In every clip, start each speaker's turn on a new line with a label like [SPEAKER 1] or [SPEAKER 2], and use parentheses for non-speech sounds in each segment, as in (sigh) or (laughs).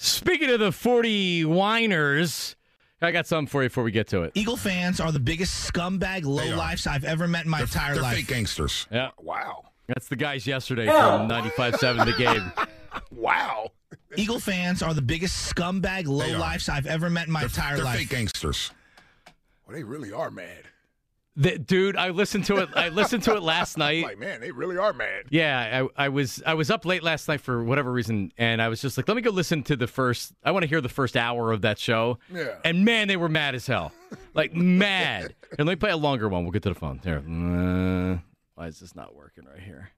[SPEAKER 1] Speaking of the 40 whiners, I got something for you before we get to it.
[SPEAKER 2] Eagle fans are the biggest scumbag lowlifes I've ever met in my
[SPEAKER 3] They're,
[SPEAKER 2] entire
[SPEAKER 3] they're
[SPEAKER 2] life.
[SPEAKER 3] fake gangsters.
[SPEAKER 1] Yeah.
[SPEAKER 3] Wow.
[SPEAKER 1] That's the guys yesterday from 95-7 The Game. (laughs)
[SPEAKER 3] Wow.
[SPEAKER 2] Eagle fans are the biggest scumbag lowlifes I've ever met in my
[SPEAKER 3] They're,
[SPEAKER 2] entire
[SPEAKER 3] they're
[SPEAKER 2] life.
[SPEAKER 3] fake gangsters. Well, they really are mad.
[SPEAKER 1] The, dude, I listened to it. I listened to it last (laughs) night.
[SPEAKER 3] Like, man, they really are mad.
[SPEAKER 1] Yeah, I, I was I was up late last night for whatever reason, and I was just like, let me go listen to the first. I want to hear the first hour of that show.
[SPEAKER 3] Yeah.
[SPEAKER 1] And man, they were mad as hell, like mad. And let me play a longer one. We'll get to the phone. Here. Uh, why is this not working right here?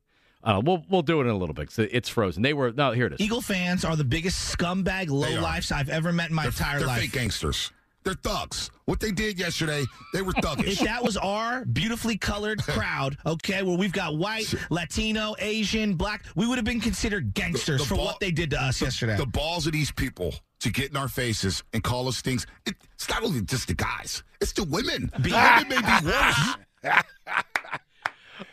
[SPEAKER 1] Uh, we'll we'll do it in a little bit. So it's frozen. They were no. Here it is.
[SPEAKER 2] Eagle fans are the biggest scumbag low lowlifes I've ever met in my
[SPEAKER 3] They're,
[SPEAKER 2] entire
[SPEAKER 3] they're
[SPEAKER 2] life.
[SPEAKER 3] fake gangsters. They're thugs. What they did yesterday, they were thuggish.
[SPEAKER 2] If that was our beautifully colored crowd, okay, where we've got white, Latino, Asian, black, we would have been considered gangsters
[SPEAKER 3] The- the
[SPEAKER 2] for
[SPEAKER 3] ball-
[SPEAKER 2] what they did to us yesterday.
[SPEAKER 3] the balls of these people to get in our faces and call us things. It, it's not only just the guys; it's the women. The women may be worse. (laughs)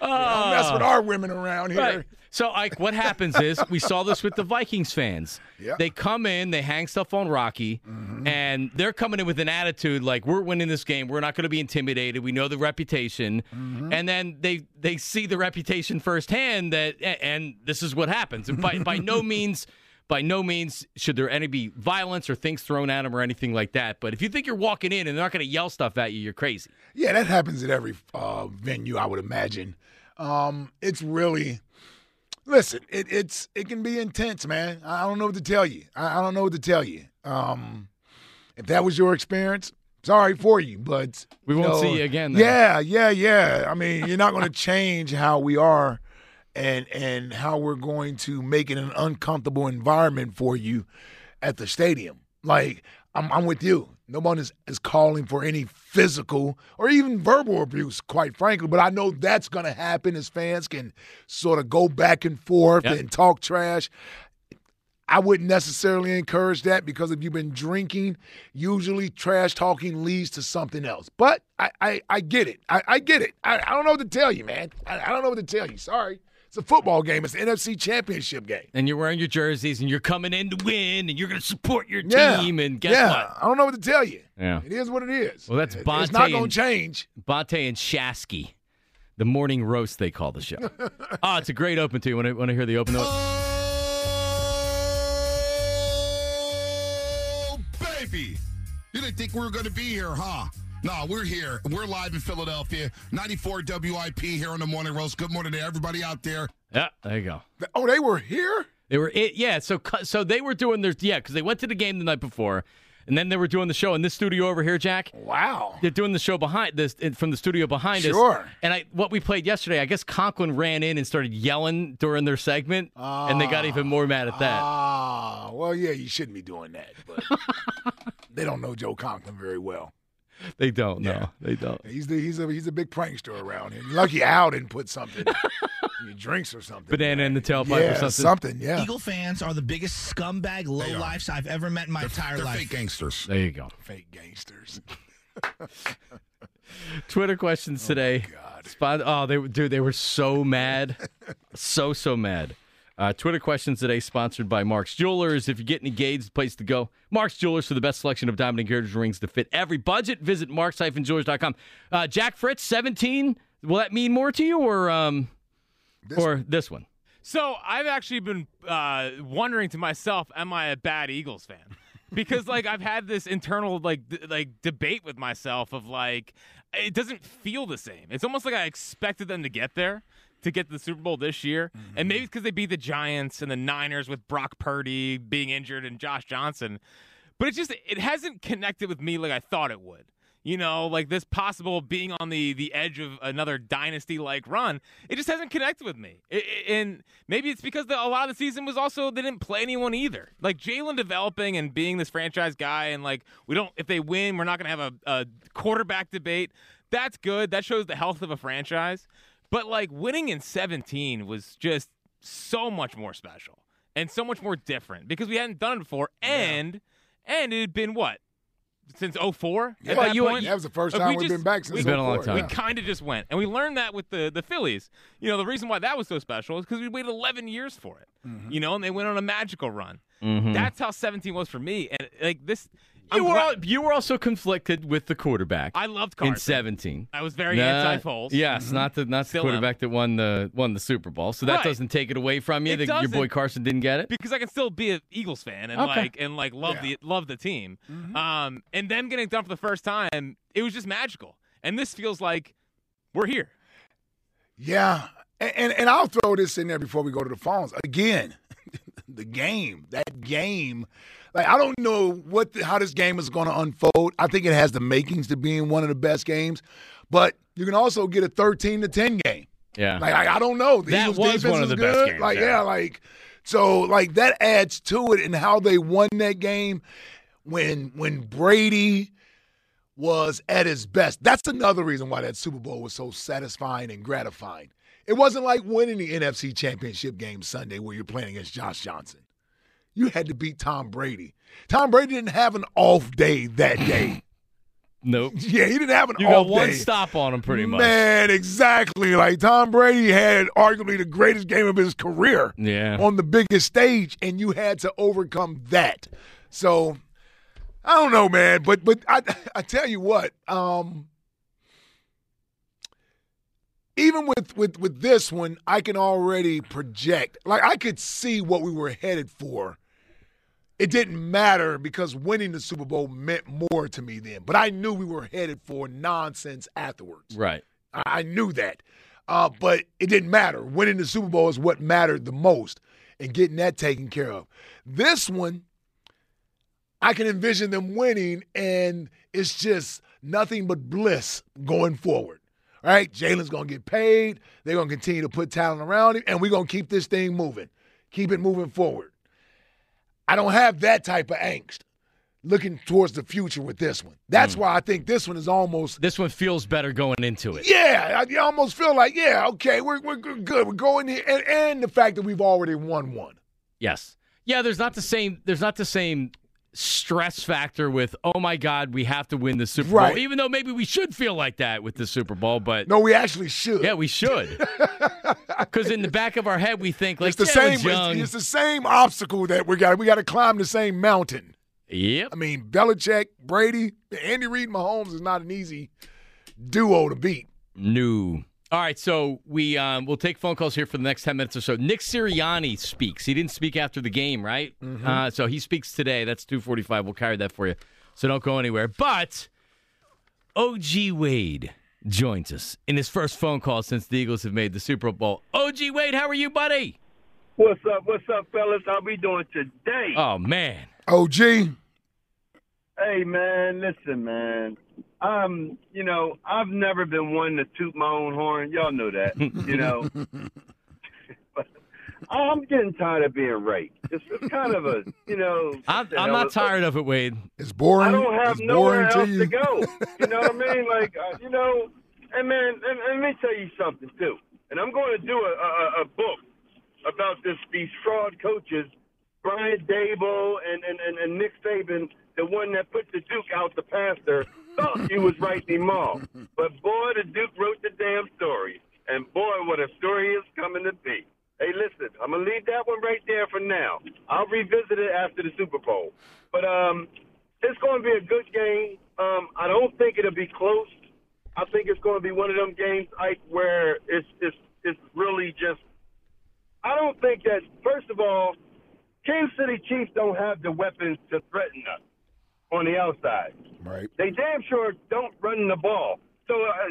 [SPEAKER 3] Don't mess with our women around here.
[SPEAKER 1] Right. So, Ike, what happens is we saw this with the Vikings fans.
[SPEAKER 3] Yeah.
[SPEAKER 1] They come in, they hang stuff on Rocky, and they're coming in with an attitude like we're winning this game. We're not going to be intimidated. We know the reputation, and then they they see the reputation firsthand that, and this is what happens. And by by no (laughs) means. By no means should there any be violence or things thrown at them or anything like that. But if you think you're walking in and they're not going to yell stuff at you, you're crazy.
[SPEAKER 4] Yeah, that happens at every uh, venue, I would imagine. Um, it's really, listen, it, it's it can be intense, man. I don't know what to tell you. I, I don't know what to tell you. Um, if that was your experience, sorry for you, but
[SPEAKER 1] We won't
[SPEAKER 4] know,
[SPEAKER 1] see you again.
[SPEAKER 4] Yeah, yeah, yeah. I mean, you're not going to change how we are, and and how we're going to make it an uncomfortable environment for you at the stadium. Like I'm, I'm with you. No one is, is calling for any physical or even verbal abuse, quite frankly. But I know that's going to happen as fans can sort of go back and forth
[SPEAKER 1] Yep.
[SPEAKER 4] and talk trash. I wouldn't necessarily encourage that because if you've been drinking, usually trash talking leads to something else. But I, I, I get it. I, I get it. I, I don't know what to tell you, man. I, I don't know what to tell you. Sorry. It's a football game. It's the NFC Championship game.
[SPEAKER 1] and you're wearing your jerseys and you're coming in to win and you're going to support your
[SPEAKER 4] Yeah.
[SPEAKER 1] team and guess
[SPEAKER 4] yeah.
[SPEAKER 1] what?
[SPEAKER 4] I don't know what to tell you.
[SPEAKER 1] Yeah.
[SPEAKER 4] It is what it is.
[SPEAKER 1] Well, that's
[SPEAKER 4] It-
[SPEAKER 1] Bonta
[SPEAKER 4] It's not going
[SPEAKER 1] and-
[SPEAKER 4] to change.
[SPEAKER 1] Bate and Shasky, the morning roast they call the show. oh, (laughs) it's a great open too. Want to want to hear the open?
[SPEAKER 3] Oh, baby. You didn't think we were going to be here, huh? No, we're here. We're live in Philadelphia. 94 WIP here on the Morning Roast. Good morning to everybody out there.
[SPEAKER 1] Yeah, there you go.
[SPEAKER 4] Oh, they were here?
[SPEAKER 1] They were it. Yeah, so so they were doing their yeah because they went to the game the night before, and then they were doing the show in this studio over here, Jack.
[SPEAKER 4] Wow.
[SPEAKER 1] They're doing the show behind this from the studio behind us.
[SPEAKER 4] Sure.
[SPEAKER 1] And I what we played yesterday, I guess Conklin ran in and started yelling during their segment, and they got even more mad at that.
[SPEAKER 4] Ah, well, yeah, you shouldn't be doing that. But (laughs) they don't know Joe Conklin very well. (laughs)
[SPEAKER 1] They don't know. They don't.
[SPEAKER 4] He's the he's a he's a big prankster around here. Lucky Al didn't put something (laughs) drinks or something.
[SPEAKER 1] Banana in the tailpipe
[SPEAKER 4] yeah,
[SPEAKER 1] or something.
[SPEAKER 4] something. Yeah,
[SPEAKER 2] Eagle fans are the biggest scumbag lowlifes I've ever met in my
[SPEAKER 3] They're,
[SPEAKER 2] entire
[SPEAKER 3] they're
[SPEAKER 2] life.
[SPEAKER 3] fake gangsters.
[SPEAKER 1] There you go.
[SPEAKER 4] fake gangsters. (laughs)
[SPEAKER 1] Twitter questions oh, today. Spot, oh, they were- dude, they were so mad, so so mad. Uh, Twitter questions today, sponsored by Mark's Jewelers. If you're getting engaged, place to go. Mark's Jewelers for the best selection of diamond engagement rings to fit every budget. Visit marks-jewelers.com. Uh, Jack Fritz, 17. Will that mean more to you, or um, or this one?
[SPEAKER 5] So I've actually been uh, wondering to myself, am I a bad Eagles fan? (laughs) because like I've had this internal like d- like debate with myself of like it doesn't feel the same. It's almost like I expected them to get there to get to the Super Bowl this year, and mm-hmm. maybe it's because they beat the Giants and the Niners with Brock Purdy being injured and Josh Johnson, but it just it hasn't connected with me like I thought it would. You know, like this possible being on the the edge of another dynasty like run, it just hasn't connected with me. It, it- and maybe it's because the, a lot of the season was also they didn't play anyone either. Like Jalen developing and being this franchise guy, and like we don't if they win, we're not going to have a, a quarterback debate. That's good. That shows the health of a franchise. But like winning in 17 was just so much more special and so much more different because we hadn't done it before, and and it had been what since 04
[SPEAKER 4] Yeah.
[SPEAKER 5] at
[SPEAKER 4] Well,
[SPEAKER 5] that
[SPEAKER 4] you-
[SPEAKER 5] point.
[SPEAKER 4] that was the first time
[SPEAKER 5] we
[SPEAKER 4] we've been back since
[SPEAKER 5] we-
[SPEAKER 1] It's been a long time.
[SPEAKER 5] we kind of just went, and we learned that with the the Phillies. You know, the reason why that was so special is because we waited 11 years for it.
[SPEAKER 4] Mm-hmm.
[SPEAKER 5] You know, and they went on a magical run.
[SPEAKER 1] Mhm.
[SPEAKER 5] That's how 17 was for me. And like this,
[SPEAKER 1] You
[SPEAKER 5] I'm
[SPEAKER 1] were
[SPEAKER 5] glad-
[SPEAKER 1] you were also conflicted with the quarterback
[SPEAKER 5] I loved Carson.
[SPEAKER 1] in 17.
[SPEAKER 5] I was very
[SPEAKER 1] Nah,
[SPEAKER 5] anti-Foles.
[SPEAKER 1] Yes, not the not the
[SPEAKER 5] Still am.
[SPEAKER 1] quarterback that won the won the Super Bowl. So that
[SPEAKER 5] Right.
[SPEAKER 1] doesn't take it away from you
[SPEAKER 5] It
[SPEAKER 1] that your boy. Carson didn't get it.
[SPEAKER 5] because I can still be an Eagles fan and
[SPEAKER 1] Okay.
[SPEAKER 5] like and like love
[SPEAKER 4] Yeah.
[SPEAKER 5] the love the team.
[SPEAKER 4] Mm-hmm.
[SPEAKER 5] Um, and them getting done for the first time, it was just magical. And this feels like we're here.
[SPEAKER 4] Yeah, and, and and I'll throw this in there before we go to the phones again. The game, that game, like I don't know what the, how this game is going to unfold. I think it has the makings to being one of the best games, but you can also get a thirteen to ten game.
[SPEAKER 1] Yeah.
[SPEAKER 4] Like I, I don't know. The
[SPEAKER 1] That
[SPEAKER 4] Eagles
[SPEAKER 1] was one of the best games,
[SPEAKER 4] Like
[SPEAKER 1] yeah.
[SPEAKER 4] yeah, like so like that adds to it and how they won that game when when Brady was at his best. That's another reason why that Super Bowl was so satisfying and gratifying. It wasn't like winning the NFC Championship game Sunday where you're playing against Josh Johnson. You had to beat Tom Brady. Tom Brady didn't have an off day that day. (coughs)
[SPEAKER 1] nope.
[SPEAKER 4] yeah, he didn't have an
[SPEAKER 1] You
[SPEAKER 4] off
[SPEAKER 1] got one
[SPEAKER 4] day.
[SPEAKER 1] stop on him pretty much.
[SPEAKER 4] Man, exactly. Like Tom Brady had arguably the greatest game of his career
[SPEAKER 1] Yeah.
[SPEAKER 4] on the biggest stage, and you had to overcome that. So I don't know, man, but but I (laughs) I tell you what, um, even with with with this one, I can already project. Like I could see what we were headed for. It didn't matter because winning the Super Bowl meant more to me then. But I knew we were headed for nonsense afterwards.
[SPEAKER 1] Right.
[SPEAKER 4] I I knew that. Uh, but it didn't matter. Winning the Super Bowl is what mattered the most and getting that taken care of. This one, I can envision them winning, and it's just nothing but bliss going forward. All right, Jalen's going to get paid. They're going to continue to put talent around him, and we're going to keep this thing moving, keep it moving forward. I don't have that type of angst looking towards the future with this one. That's mm. why I think this one is almost
[SPEAKER 1] This one feels better going into it.
[SPEAKER 4] yeah, I, almost feel like, yeah, okay, we're, we're good. good. We're going here. And, and the fact that we've already won one.
[SPEAKER 1] Yes. Yeah, there's not the same there's not the same stress factor with oh my god, we have to win the Super
[SPEAKER 4] Right.
[SPEAKER 1] Bowl. Even though maybe we should feel like that with the Super Bowl, but
[SPEAKER 4] No, we actually should.
[SPEAKER 1] yeah, we should. (laughs) Cuz in the back of our head we think like
[SPEAKER 4] it's the
[SPEAKER 1] Jalen's
[SPEAKER 4] same. It's, it's the same obstacle that we got. We got to climb the same mountain.
[SPEAKER 1] Yep.
[SPEAKER 4] I mean, Belichick, Brady, Andy Reid, Mahomes is not an easy duo to beat.
[SPEAKER 1] No. All right, so we um, we'll take phone calls here for the next ten minutes or so. Nick Sirianni speaks. He didn't speak after the game, right? Uh, so he speaks today. That's two forty five. We'll carry that for you. So don't go anywhere. But OG Wade joins us in his first phone call since the Eagles have made the Super Bowl. OG Wade, how are you, buddy?
[SPEAKER 6] What's up? What's up, fellas? How we doing today?
[SPEAKER 1] Oh man,
[SPEAKER 4] OG,
[SPEAKER 6] Hey, man, listen, man. Um, you know, I've never been one to toot my own horn. Y'all know that, you know. (laughs) but I'm getting tired of being right. It's, it's kind of a, you know.
[SPEAKER 1] I'm, I'm not tired of it, Wade.
[SPEAKER 4] it's boring.
[SPEAKER 6] I don't have
[SPEAKER 4] it's
[SPEAKER 6] nowhere
[SPEAKER 4] boring to
[SPEAKER 6] else to go. You know what I mean? Like, uh, you know, and man, and, and let me tell you something too. And I'm going to do a, a, a book about this these fraud coaches, Brian Daboll and, and, and, and Nick Saban, the one that put the Duke out the pastor, thought he was writing him off. But boy, the Duke wrote the damn story. And boy, what a story is coming to be. Hey, listen, I'm gonna leave that one right there for now. I'll revisit it after the Super Bowl. But um, it's going to be a good game. Um, I don't think it'll be close. I think it's going to be one of them games, Ike, where it's it's it's really just. I don't think that. First of all,
[SPEAKER 4] Kansas City Chiefs don't have the weapons to threaten us on the outside.
[SPEAKER 3] Right.
[SPEAKER 4] They damn sure don't run the ball. So uh,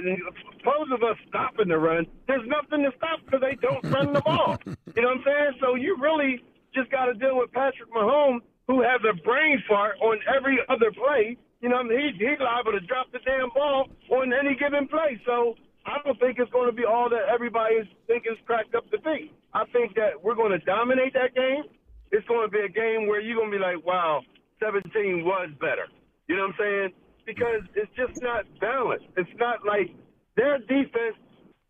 [SPEAKER 4] suppose of us stopping the run, there's nothing to stop because they don't run the ball. (laughs) You know what I'm saying? So you really just got to deal with Patrick Mahomes, who has a brain fart on every other play. You know, he's he's liable to drop the damn ball on any given play. So I don't think it's going to be all that everybody is thinking is cracked up to be. I think that we're going to dominate that game. It's going to be a game where you're going to be like, wow, 17 was better. You know what I'm saying? Because it's just not balanced. It's not like their defense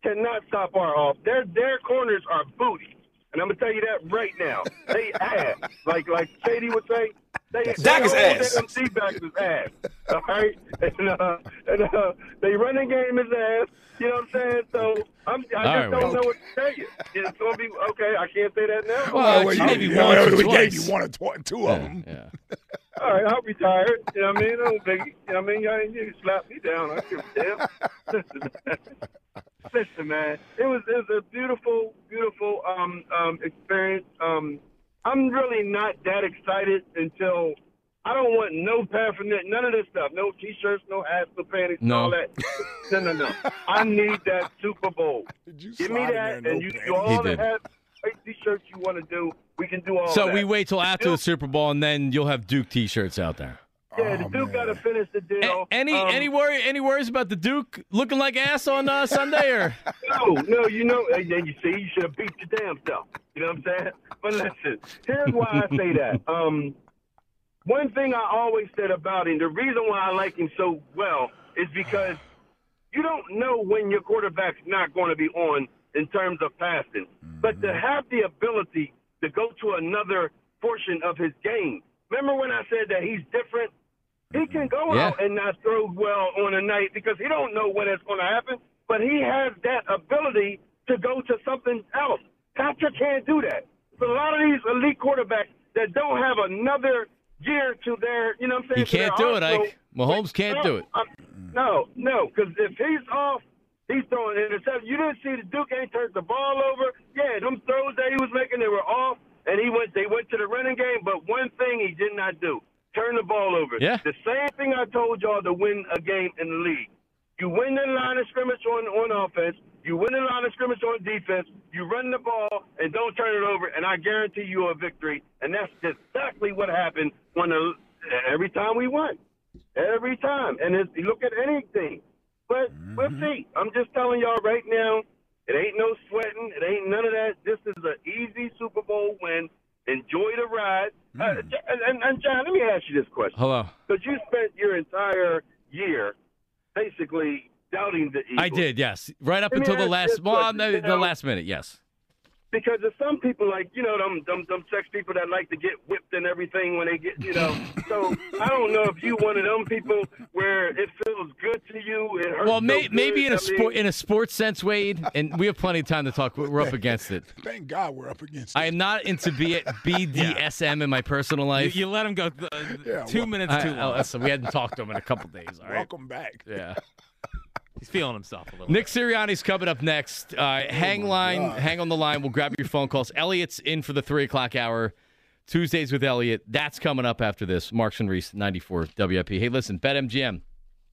[SPEAKER 4] cannot stop our off. Their their corners are booty. And I'm gonna tell you that right now. They (laughs) ass. Like like Katie would say, they
[SPEAKER 7] Dak is ass.
[SPEAKER 4] Them D-backs is ass. All right? (laughs) And uh and uh they running game is ass. You know what I'm saying? So I'm I just
[SPEAKER 1] All right,
[SPEAKER 4] don't
[SPEAKER 1] well.
[SPEAKER 4] know what to tell you. It's gonna be okay, I can't say that now.
[SPEAKER 1] Well,
[SPEAKER 6] Well,
[SPEAKER 1] you
[SPEAKER 6] you-
[SPEAKER 1] maybe
[SPEAKER 6] you
[SPEAKER 1] once
[SPEAKER 6] know,
[SPEAKER 1] or
[SPEAKER 6] we gave you one or tw- two of them.
[SPEAKER 1] Yeah. (laughs)
[SPEAKER 4] All right, I'll be tired. You know what I mean? I don't you know what I mean? Y'all ain't you slap me down. I give a damn. (laughs) Listen. Listen, man. It was it was a beautiful, beautiful um um experience. Um, I'm really not that excited until I don't want no paraphernalia, none of this stuff, no t-shirts, no hats, no panties,
[SPEAKER 1] No.
[SPEAKER 4] all that. No, no, no. I need that Super Bowl. (laughs)
[SPEAKER 6] Did you
[SPEAKER 4] Give me that,
[SPEAKER 6] there,
[SPEAKER 4] and
[SPEAKER 6] no
[SPEAKER 4] you do
[SPEAKER 6] panties?
[SPEAKER 4] all
[SPEAKER 1] He
[SPEAKER 4] the hats, t-shirts you want to do. We can do all
[SPEAKER 1] So
[SPEAKER 4] that.
[SPEAKER 1] we wait till after the Super Bowl, and then you'll have Duke T-shirts out there.
[SPEAKER 4] Yeah, the
[SPEAKER 6] Oh,
[SPEAKER 4] Duke got to finish the
[SPEAKER 1] A-
[SPEAKER 4] deal.
[SPEAKER 1] any
[SPEAKER 4] Um,
[SPEAKER 1] any worry any worries about the Duke looking like ass on uh, Sunday or? (laughs)
[SPEAKER 4] No, no, you know, and then you see, you should have beat your damn self. You know what I'm saying? But listen, here's why I say that. (laughs) Um, one thing I always said about him, the reason why I like him so well is because you don't know when your quarterback's not going to be on in terms of passing. But to have the ability to go to another portion of his game. Remember when I said that he's different? He can go
[SPEAKER 1] Yeah.
[SPEAKER 4] out and not throw well on a night because he don't know when it's going to happen. But he has that ability to go to something else. Patrick can't do that. But a lot of these elite quarterbacks that don't have another gear to their, you know what I'm saying?
[SPEAKER 1] He can't do it,
[SPEAKER 4] arsenal.
[SPEAKER 1] Ike. Mahomes can't
[SPEAKER 4] no,
[SPEAKER 1] do it.
[SPEAKER 4] I'm- no, no, because if he's off, he's throwing interceptions. You didn't see the Duke ain't turned the ball over. Yeah, them throws that he was making, they were off, and he went. They went to the running game, but one thing he did not do: turn the ball over.
[SPEAKER 1] Yeah.
[SPEAKER 4] The same thing I told y'all to win a game in the league. You win the line of scrimmage on on offense. You win the line of scrimmage on defense. You run the ball and don't turn it over, and I guarantee you a victory. And that's exactly what happened when the, every time we won, every time. And it's, you look at anything, but we'll mm-hmm. see. I'm just telling y'all right now, it ain't no sweating. It ain't none of that. This is an easy Super Bowl win. Enjoy the ride. Uh, and, and, and John, let me ask you this question
[SPEAKER 1] Hello.
[SPEAKER 4] because you spent your entire year basically doubting the Eagles.
[SPEAKER 1] I did, yes. Right up
[SPEAKER 4] Let
[SPEAKER 1] until the last well, the, the last minute, yes.
[SPEAKER 4] Because there's some people like you know them them them sex people that like to get whipped and everything when they get you know. so (laughs) I don't know if you one of them people where it feels good to you. It hurts
[SPEAKER 1] Well, may,
[SPEAKER 4] so
[SPEAKER 1] maybe
[SPEAKER 4] good.
[SPEAKER 1] in a
[SPEAKER 4] I
[SPEAKER 1] sport
[SPEAKER 4] mean,
[SPEAKER 1] in a sports sense, Wade, and we have plenty of time to talk. We're up against it. (laughs)
[SPEAKER 6] Thank God we're up against it.
[SPEAKER 1] I am not into B- BDSM in my personal life.
[SPEAKER 5] you let him go th-
[SPEAKER 6] Yeah,
[SPEAKER 5] two
[SPEAKER 6] well-
[SPEAKER 5] minutes
[SPEAKER 1] I-
[SPEAKER 5] too
[SPEAKER 1] I-
[SPEAKER 5] long.
[SPEAKER 1] listen, we hadn't talked to him in a couple days. All right.
[SPEAKER 6] Welcome back.
[SPEAKER 1] Yeah. (laughs)
[SPEAKER 5] He's feeling himself a little.
[SPEAKER 1] Nick Sirianni's coming up next. Uh, hang line, hang on the line. We'll grab your phone calls. Elliot's in for the three o'clock hour. Tuesdays with Elliot. That's coming up after this. Marks and Reese, 94 WIP. Hey, listen, BetMGM.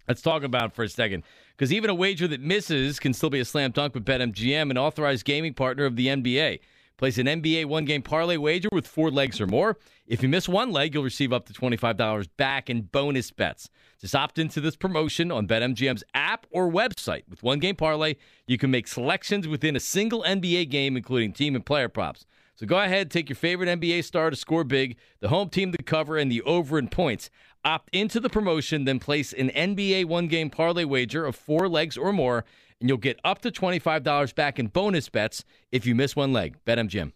[SPEAKER 1] Let's talk about it for a second. Because even a wager that misses can still be a slam dunk with BetMGM, an authorized gaming partner of the NBA. Place an NBA one game parlay wager with four legs or more. If you miss one leg, you'll receive up to $25 back in bonus bets. Just opt into this promotion on BetMGM's app or website. With one game parlay, you can make selections within a single NBA game, including team and player props. So go ahead, take your favorite NBA star to score big, the home team to cover, and the over in points. Opt into the promotion, then place an NBA one game parlay wager of four legs or more, and you'll get up to $25 back in bonus bets if you miss one leg. BetMGM.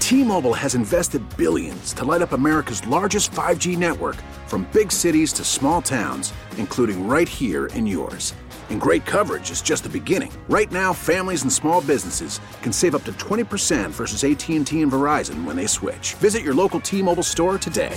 [SPEAKER 8] T-Mobile has invested billions to light up America's largest 5G network from big cities to small towns, including right here in yours. And great coverage is just the beginning. Right now, families and small businesses can save up to 20% versus AT&T and Verizon when they switch. Visit your local T-Mobile store today.